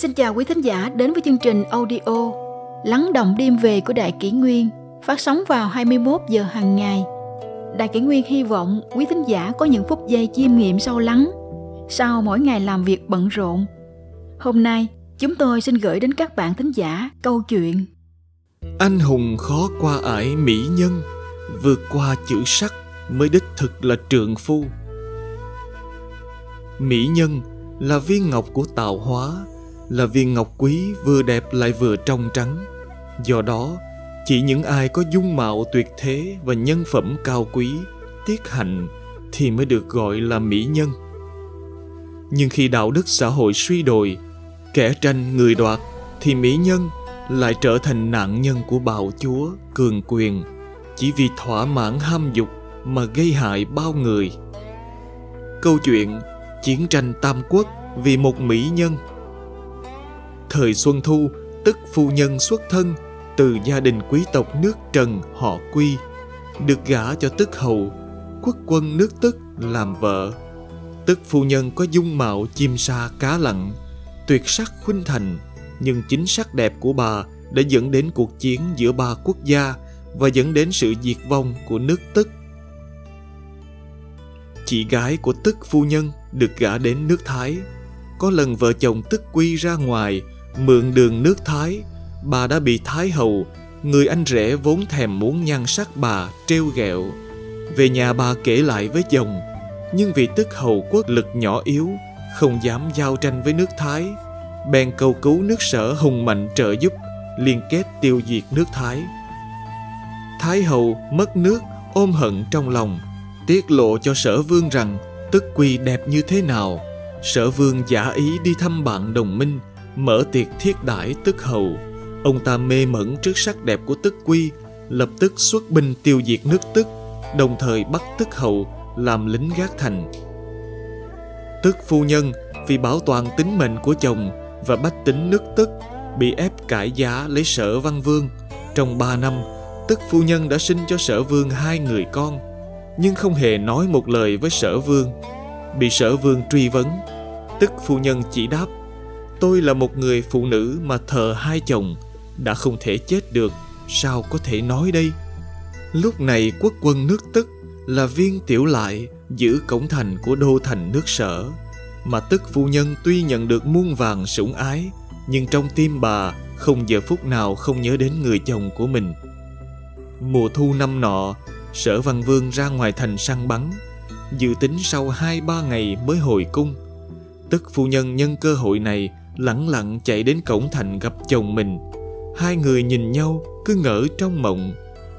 Xin chào quý thính giả đến với chương trình audio Lắng động đêm về của Đại Kỷ Nguyên phát sóng vào 21 giờ hàng ngày. Đại Kỷ Nguyên hy vọng quý thính giả có những phút giây chiêm nghiệm sâu lắng sau mỗi ngày làm việc bận rộn. Hôm nay, chúng tôi xin gửi đến các bạn thính giả câu chuyện Anh hùng khó qua ải mỹ nhân, vượt qua chữ sắc mới đích thực là trượng phu. Mỹ nhân là viên ngọc của tạo hóa, là viên ngọc quý vừa đẹp lại vừa trong trắng. Do đó, chỉ những ai có dung mạo tuyệt thế và nhân phẩm cao quý, tiết hạnh thì mới được gọi là mỹ nhân. Nhưng khi đạo đức xã hội suy đồi, kẻ tranh người đoạt thì mỹ nhân lại trở thành nạn nhân của bạo chúa, cường quyền chỉ vì thỏa mãn ham dục mà gây hại bao người. Câu chuyện Chiến tranh Tam Quốc vì một mỹ nhân Thời Xuân Thu, tức phu nhân xuất thân từ gia đình quý tộc nước Trần họ Quy, được gả cho tức hầu, quốc quân nước tức làm vợ. Tức phu nhân có dung mạo chim sa cá lặn, tuyệt sắc khuynh thành, nhưng chính sắc đẹp của bà đã dẫn đến cuộc chiến giữa ba quốc gia và dẫn đến sự diệt vong của nước tức. Chị gái của tức phu nhân được gả đến nước Thái. Có lần vợ chồng tức quy ra ngoài, mượn đường nước Thái, bà đã bị Thái hầu, người anh rể vốn thèm muốn nhan sắc bà, treo ghẹo. Về nhà bà kể lại với chồng, nhưng vì tức hầu quốc lực nhỏ yếu, không dám giao tranh với nước Thái, bèn cầu cứu nước sở hùng mạnh trợ giúp, liên kết tiêu diệt nước Thái. Thái hậu mất nước, ôm hận trong lòng, tiết lộ cho sở vương rằng tức quy đẹp như thế nào. Sở vương giả ý đi thăm bạn đồng minh, mở tiệc thiết đãi tức hầu. Ông ta mê mẩn trước sắc đẹp của tức quy, lập tức xuất binh tiêu diệt nước tức, đồng thời bắt tức hầu làm lính gác thành. Tức phu nhân vì bảo toàn tính mệnh của chồng và bách tính nước tức bị ép cải giá lấy sở văn vương. Trong ba năm, tức phu nhân đã sinh cho sở vương hai người con, nhưng không hề nói một lời với sở vương. Bị sở vương truy vấn, tức phu nhân chỉ đáp, tôi là một người phụ nữ mà thờ hai chồng, đã không thể chết được, sao có thể nói đây? Lúc này quốc quân nước tức là viên tiểu lại giữ cổng thành của đô thành nước sở, mà tức phu nhân tuy nhận được muôn vàng sủng ái, nhưng trong tim bà không giờ phút nào không nhớ đến người chồng của mình. Mùa thu năm nọ, sở văn vương ra ngoài thành săn bắn, dự tính sau hai ba ngày mới hồi cung. Tức phu nhân nhân cơ hội này lẳng lặng chạy đến cổng thành gặp chồng mình. Hai người nhìn nhau cứ ngỡ trong mộng,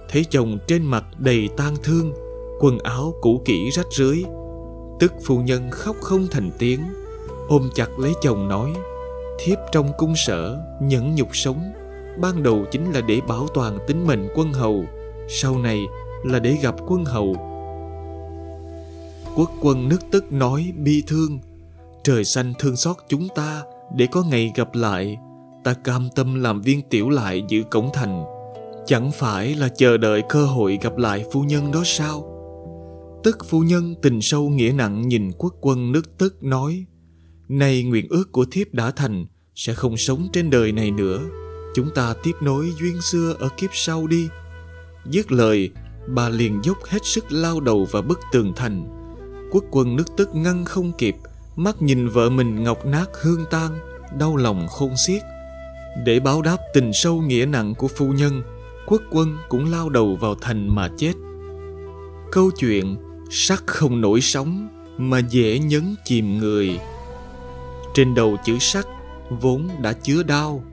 thấy chồng trên mặt đầy tang thương, quần áo cũ kỹ rách rưới. Tức phu nhân khóc không thành tiếng, ôm chặt lấy chồng nói, thiếp trong cung sở, nhẫn nhục sống, ban đầu chính là để bảo toàn tính mệnh quân hầu, sau này là để gặp quân hầu. Quốc quân nước tức nói bi thương, trời xanh thương xót chúng ta để có ngày gặp lại, ta cam tâm làm viên tiểu lại giữ cổng thành, chẳng phải là chờ đợi cơ hội gặp lại phu nhân đó sao? Tức phu nhân tình sâu nghĩa nặng nhìn quốc quân nước tức nói, nay nguyện ước của thiếp đã thành, sẽ không sống trên đời này nữa. Chúng ta tiếp nối duyên xưa ở kiếp sau đi. Dứt lời, bà liền dốc hết sức lao đầu vào bức tường thành. Quốc quân nước tức ngăn không kịp, mắt nhìn vợ mình ngọc nát hương tan, đau lòng khôn xiết. Để báo đáp tình sâu nghĩa nặng của phu nhân, quốc quân cũng lao đầu vào thành mà chết. Câu chuyện sắc không nổi sóng mà dễ nhấn chìm người. Trên đầu chữ sắc vốn đã chứa đau.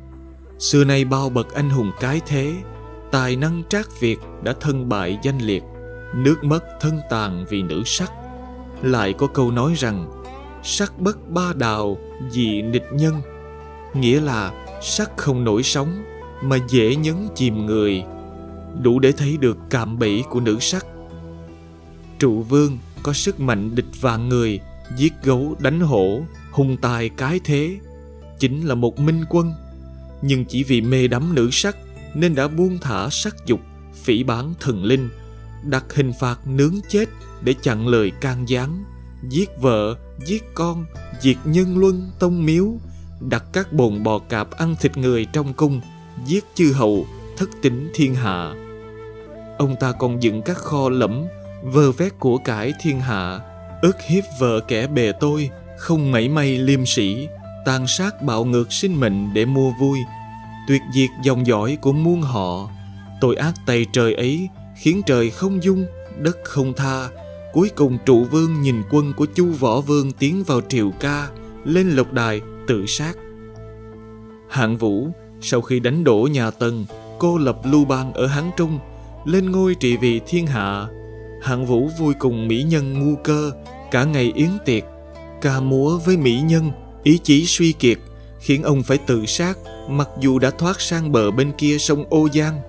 Xưa nay bao bậc anh hùng cái thế, tài năng trác việt đã thân bại danh liệt, nước mất thân tàn vì nữ sắc. Lại có câu nói rằng, sắc bất ba đào, dị nịch nhân. Nghĩa là sắc không nổi sóng, mà dễ nhấn chìm người. Đủ để thấy được cạm bẫy của nữ sắc. Trụ vương có sức mạnh địch vạn người, giết gấu đánh hổ, hung tài cái thế, chính là một minh quân nhưng chỉ vì mê đắm nữ sắc nên đã buông thả sắc dục phỉ bán thần linh đặt hình phạt nướng chết để chặn lời can gián giết vợ giết con diệt nhân luân tông miếu đặt các bồn bò cạp ăn thịt người trong cung, giết chư hầu, thất tính thiên hạ. Ông ta còn dựng các kho lẫm, vơ vét của cải thiên hạ, ức hiếp vợ kẻ bề tôi, không mảy may liêm sĩ, tàn sát bạo ngược sinh mệnh để mua vui, tuyệt diệt dòng dõi của muôn họ. Tội ác tày trời ấy khiến trời không dung, đất không tha. Cuối cùng trụ vương nhìn quân của chu võ vương tiến vào triều ca, lên lục đài tự sát. Hạng Vũ sau khi đánh đổ nhà Tần, cô lập lưu bang ở Hán Trung, lên ngôi trị vì thiên hạ. Hạng Vũ vui cùng mỹ nhân ngu cơ, cả ngày yến tiệc, ca múa với mỹ nhân, ý chí suy kiệt, khiến ông phải tự sát mặc dù đã thoát sang bờ bên kia sông Ô Giang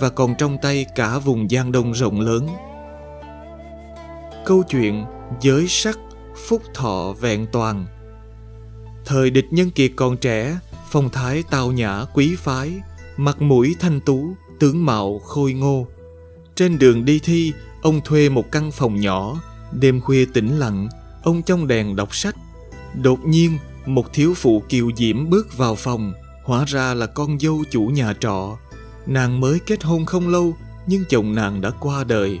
và còn trong tay cả vùng Giang Đông rộng lớn. Câu chuyện Giới sắc Phúc thọ vẹn toàn Thời địch nhân kiệt còn trẻ, phong thái tao nhã quý phái, mặt mũi thanh tú, tướng mạo khôi ngô. Trên đường đi thi, ông thuê một căn phòng nhỏ, đêm khuya tĩnh lặng, ông trong đèn đọc sách. Đột nhiên, một thiếu phụ kiều diễm bước vào phòng, hóa ra là con dâu chủ nhà trọ. Nàng mới kết hôn không lâu, nhưng chồng nàng đã qua đời.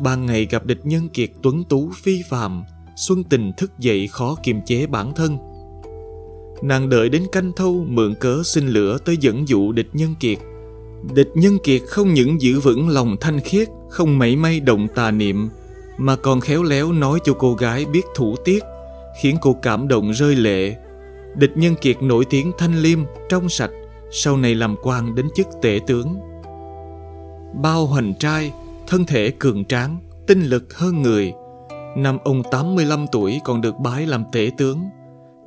Ban ngày gặp địch nhân kiệt tuấn tú phi phàm, Xuân Tình thức dậy khó kiềm chế bản thân. Nàng đợi đến canh thâu mượn cớ xin lửa tới dẫn dụ địch nhân kiệt. Địch nhân kiệt không những giữ vững lòng thanh khiết, không mảy may động tà niệm, mà còn khéo léo nói cho cô gái biết thủ tiết, khiến cô cảm động rơi lệ. Địch nhân kiệt nổi tiếng thanh liêm, trong sạch, sau này làm quan đến chức tể tướng. Bao hoành trai, thân thể cường tráng, tinh lực hơn người. Năm ông 85 tuổi còn được bái làm tể tướng.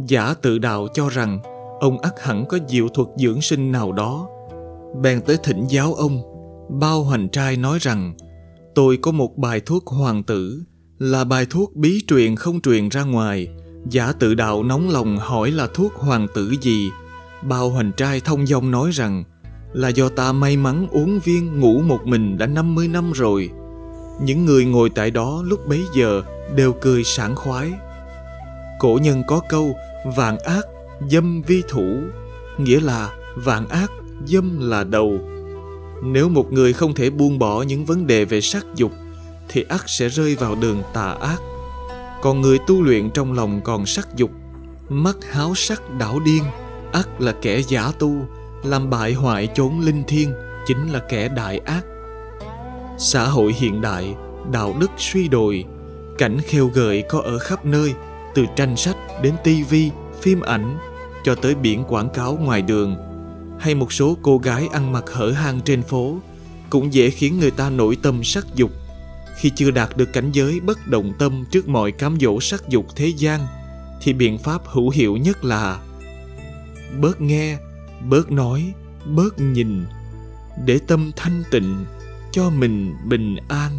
Giả tự đạo cho rằng ông ắt hẳn có diệu thuật dưỡng sinh nào đó. Bèn tới thỉnh giáo ông. Bao hoành trai nói rằng tôi có một bài thuốc hoàng tử là bài thuốc bí truyền không truyền ra ngoài. Giả tự đạo nóng lòng hỏi là thuốc hoàng tử gì. Bao hoành trai thông dong nói rằng là do ta may mắn uống viên ngủ một mình đã 50 năm rồi. Những người ngồi tại đó lúc bấy giờ đều cười sảng khoái. Cổ nhân có câu vạn ác dâm vi thủ, nghĩa là vạn ác dâm là đầu. Nếu một người không thể buông bỏ những vấn đề về sắc dục, thì ác sẽ rơi vào đường tà ác. Còn người tu luyện trong lòng còn sắc dục, mắt háo sắc đảo điên, ác là kẻ giả tu, làm bại hoại chốn linh thiêng, chính là kẻ đại ác. Xã hội hiện đại, đạo đức suy đồi, cảnh khêu gợi có ở khắp nơi, từ tranh sách đến tivi, phim ảnh, cho tới biển quảng cáo ngoài đường, hay một số cô gái ăn mặc hở hang trên phố, cũng dễ khiến người ta nổi tâm sắc dục. Khi chưa đạt được cảnh giới bất động tâm trước mọi cám dỗ sắc dục thế gian, thì biện pháp hữu hiệu nhất là bớt nghe, bớt nói, bớt nhìn, để tâm thanh tịnh, cho mình bình an.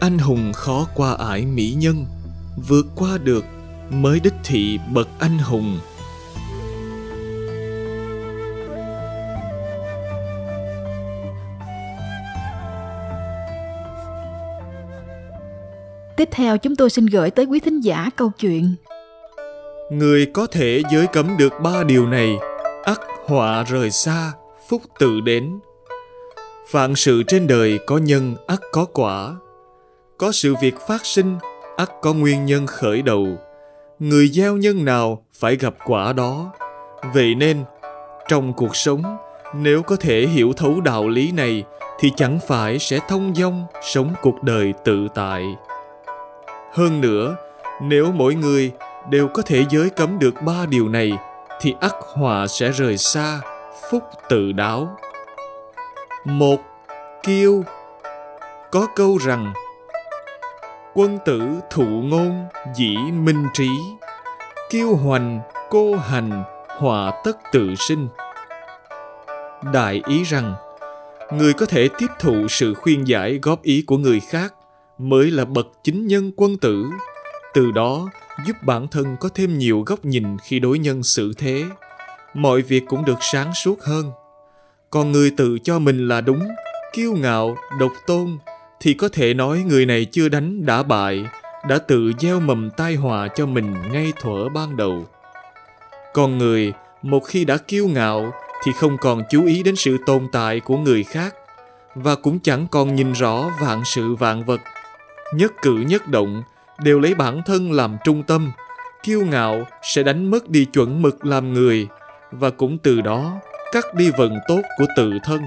Anh hùng khó qua ải mỹ nhân, vượt qua được mới đích thị bậc anh hùng. Tiếp theo chúng tôi xin gửi tới quý thính giả câu chuyện Người có thể giới cấm được ba điều này, họa rời xa, phúc tự đến. Vạn sự trên đời có nhân ắt có quả. Có sự việc phát sinh, ắt có nguyên nhân khởi đầu. Người gieo nhân nào phải gặp quả đó. Vậy nên, trong cuộc sống, nếu có thể hiểu thấu đạo lý này thì chẳng phải sẽ thông dong sống cuộc đời tự tại. Hơn nữa, nếu mỗi người đều có thể giới cấm được ba điều này thì ắt họa sẽ rời xa phúc tự đáo. Một, kiêu. Có câu rằng, quân tử thụ ngôn dĩ minh trí, kiêu hoành, cô hành họa tất tự sinh. Đại ý rằng, người có thể tiếp thụ sự khuyên giải góp ý của người khác mới là bậc chính nhân quân tử từ đó, giúp bản thân có thêm nhiều góc nhìn khi đối nhân xử thế. Mọi việc cũng được sáng suốt hơn. Còn người tự cho mình là đúng, kiêu ngạo, độc tôn, thì có thể nói người này chưa đánh đã bại, đã tự gieo mầm tai họa cho mình ngay thuở ban đầu. Con người, một khi đã kiêu ngạo, thì không còn chú ý đến sự tồn tại của người khác, và cũng chẳng còn nhìn rõ vạn sự vạn vật. Nhất cử nhất động đều lấy bản thân làm trung tâm. Kiêu ngạo sẽ đánh mất đi chuẩn mực làm người, và cũng từ đó cắt đi vận tốt của tự thân.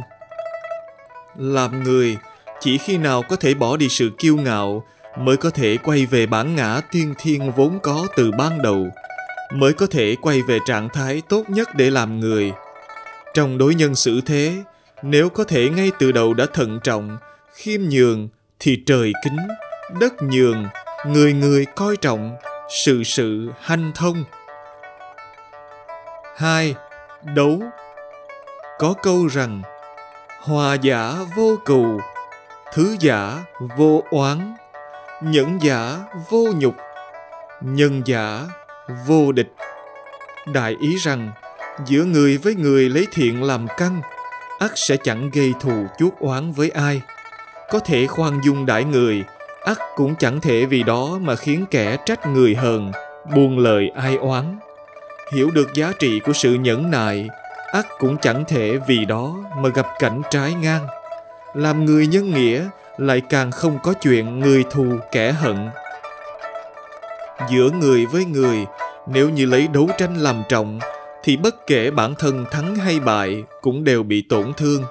Làm người, chỉ khi nào có thể bỏ đi sự kiêu ngạo mới có thể quay về bản ngã thiên thiên vốn có từ ban đầu, mới có thể quay về trạng thái tốt nhất để làm người. Trong đối nhân xử thế, nếu có thể ngay từ đầu đã thận trọng, khiêm nhường thì trời kính, đất nhường người người coi trọng sự sự hanh thông. Hai, đấu. Có câu rằng, hòa giả vô cừu, thứ giả vô oán, nhẫn giả vô nhục, nhân giả vô địch. Đại ý rằng, giữa người với người lấy thiện làm căn ắt sẽ chẳng gây thù chuốc oán với ai. Có thể khoan dung đại người ắt cũng chẳng thể vì đó mà khiến kẻ trách người hờn, buông lời ai oán. Hiểu được giá trị của sự nhẫn nại, ắt cũng chẳng thể vì đó mà gặp cảnh trái ngang. Làm người nhân nghĩa lại càng không có chuyện người thù kẻ hận. Giữa người với người, nếu như lấy đấu tranh làm trọng, thì bất kể bản thân thắng hay bại cũng đều bị tổn thương.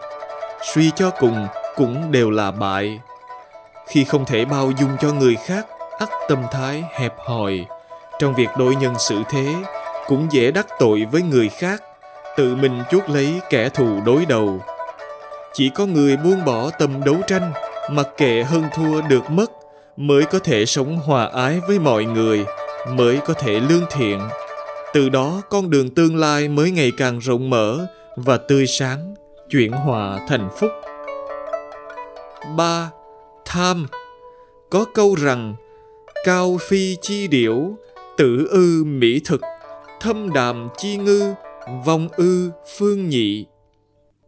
Suy cho cùng cũng đều là bại khi không thể bao dung cho người khác, ắt tâm thái hẹp hòi. Trong việc đối nhân xử thế, cũng dễ đắc tội với người khác, tự mình chuốc lấy kẻ thù đối đầu. Chỉ có người buông bỏ tâm đấu tranh, mặc kệ hơn thua được mất, mới có thể sống hòa ái với mọi người, mới có thể lương thiện. Từ đó, con đường tương lai mới ngày càng rộng mở và tươi sáng, chuyển hòa thành phúc. Ba tham. Có câu rằng, cao phi chi điểu, tử ư mỹ thực, thâm đàm chi ngư, vong ư phương nhị.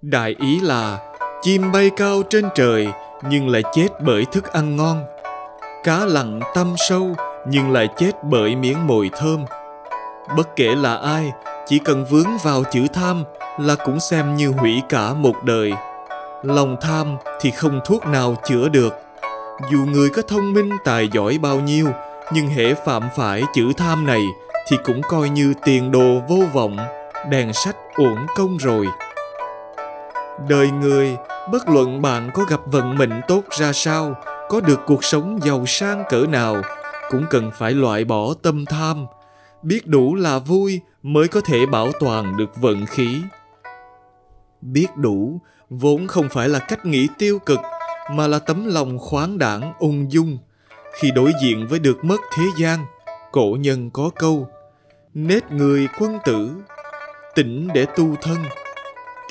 Đại ý là, chim bay cao trên trời nhưng lại chết bởi thức ăn ngon. Cá lặn tâm sâu nhưng lại chết bởi miếng mồi thơm. Bất kể là ai, chỉ cần vướng vào chữ tham là cũng xem như hủy cả một đời. Lòng tham thì không thuốc nào chữa được dù người có thông minh, tài giỏi bao nhiêu, nhưng hệ phạm phải chữ tham này thì cũng coi như tiền đồ vô vọng, đèn sách uổng công rồi. Đời người, bất luận bạn có gặp vận mệnh tốt ra sao, có được cuộc sống giàu sang cỡ nào, cũng cần phải loại bỏ tâm tham. Biết đủ là vui mới có thể bảo toàn được vận khí. Biết đủ vốn không phải là cách nghĩ tiêu cực mà là tấm lòng khoáng đảng ung dung. Khi đối diện với được mất thế gian, cổ nhân có câu, nết người quân tử, tỉnh để tu thân,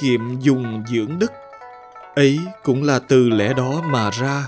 kiệm dùng dưỡng đức. Ấy cũng là từ lẽ đó mà ra.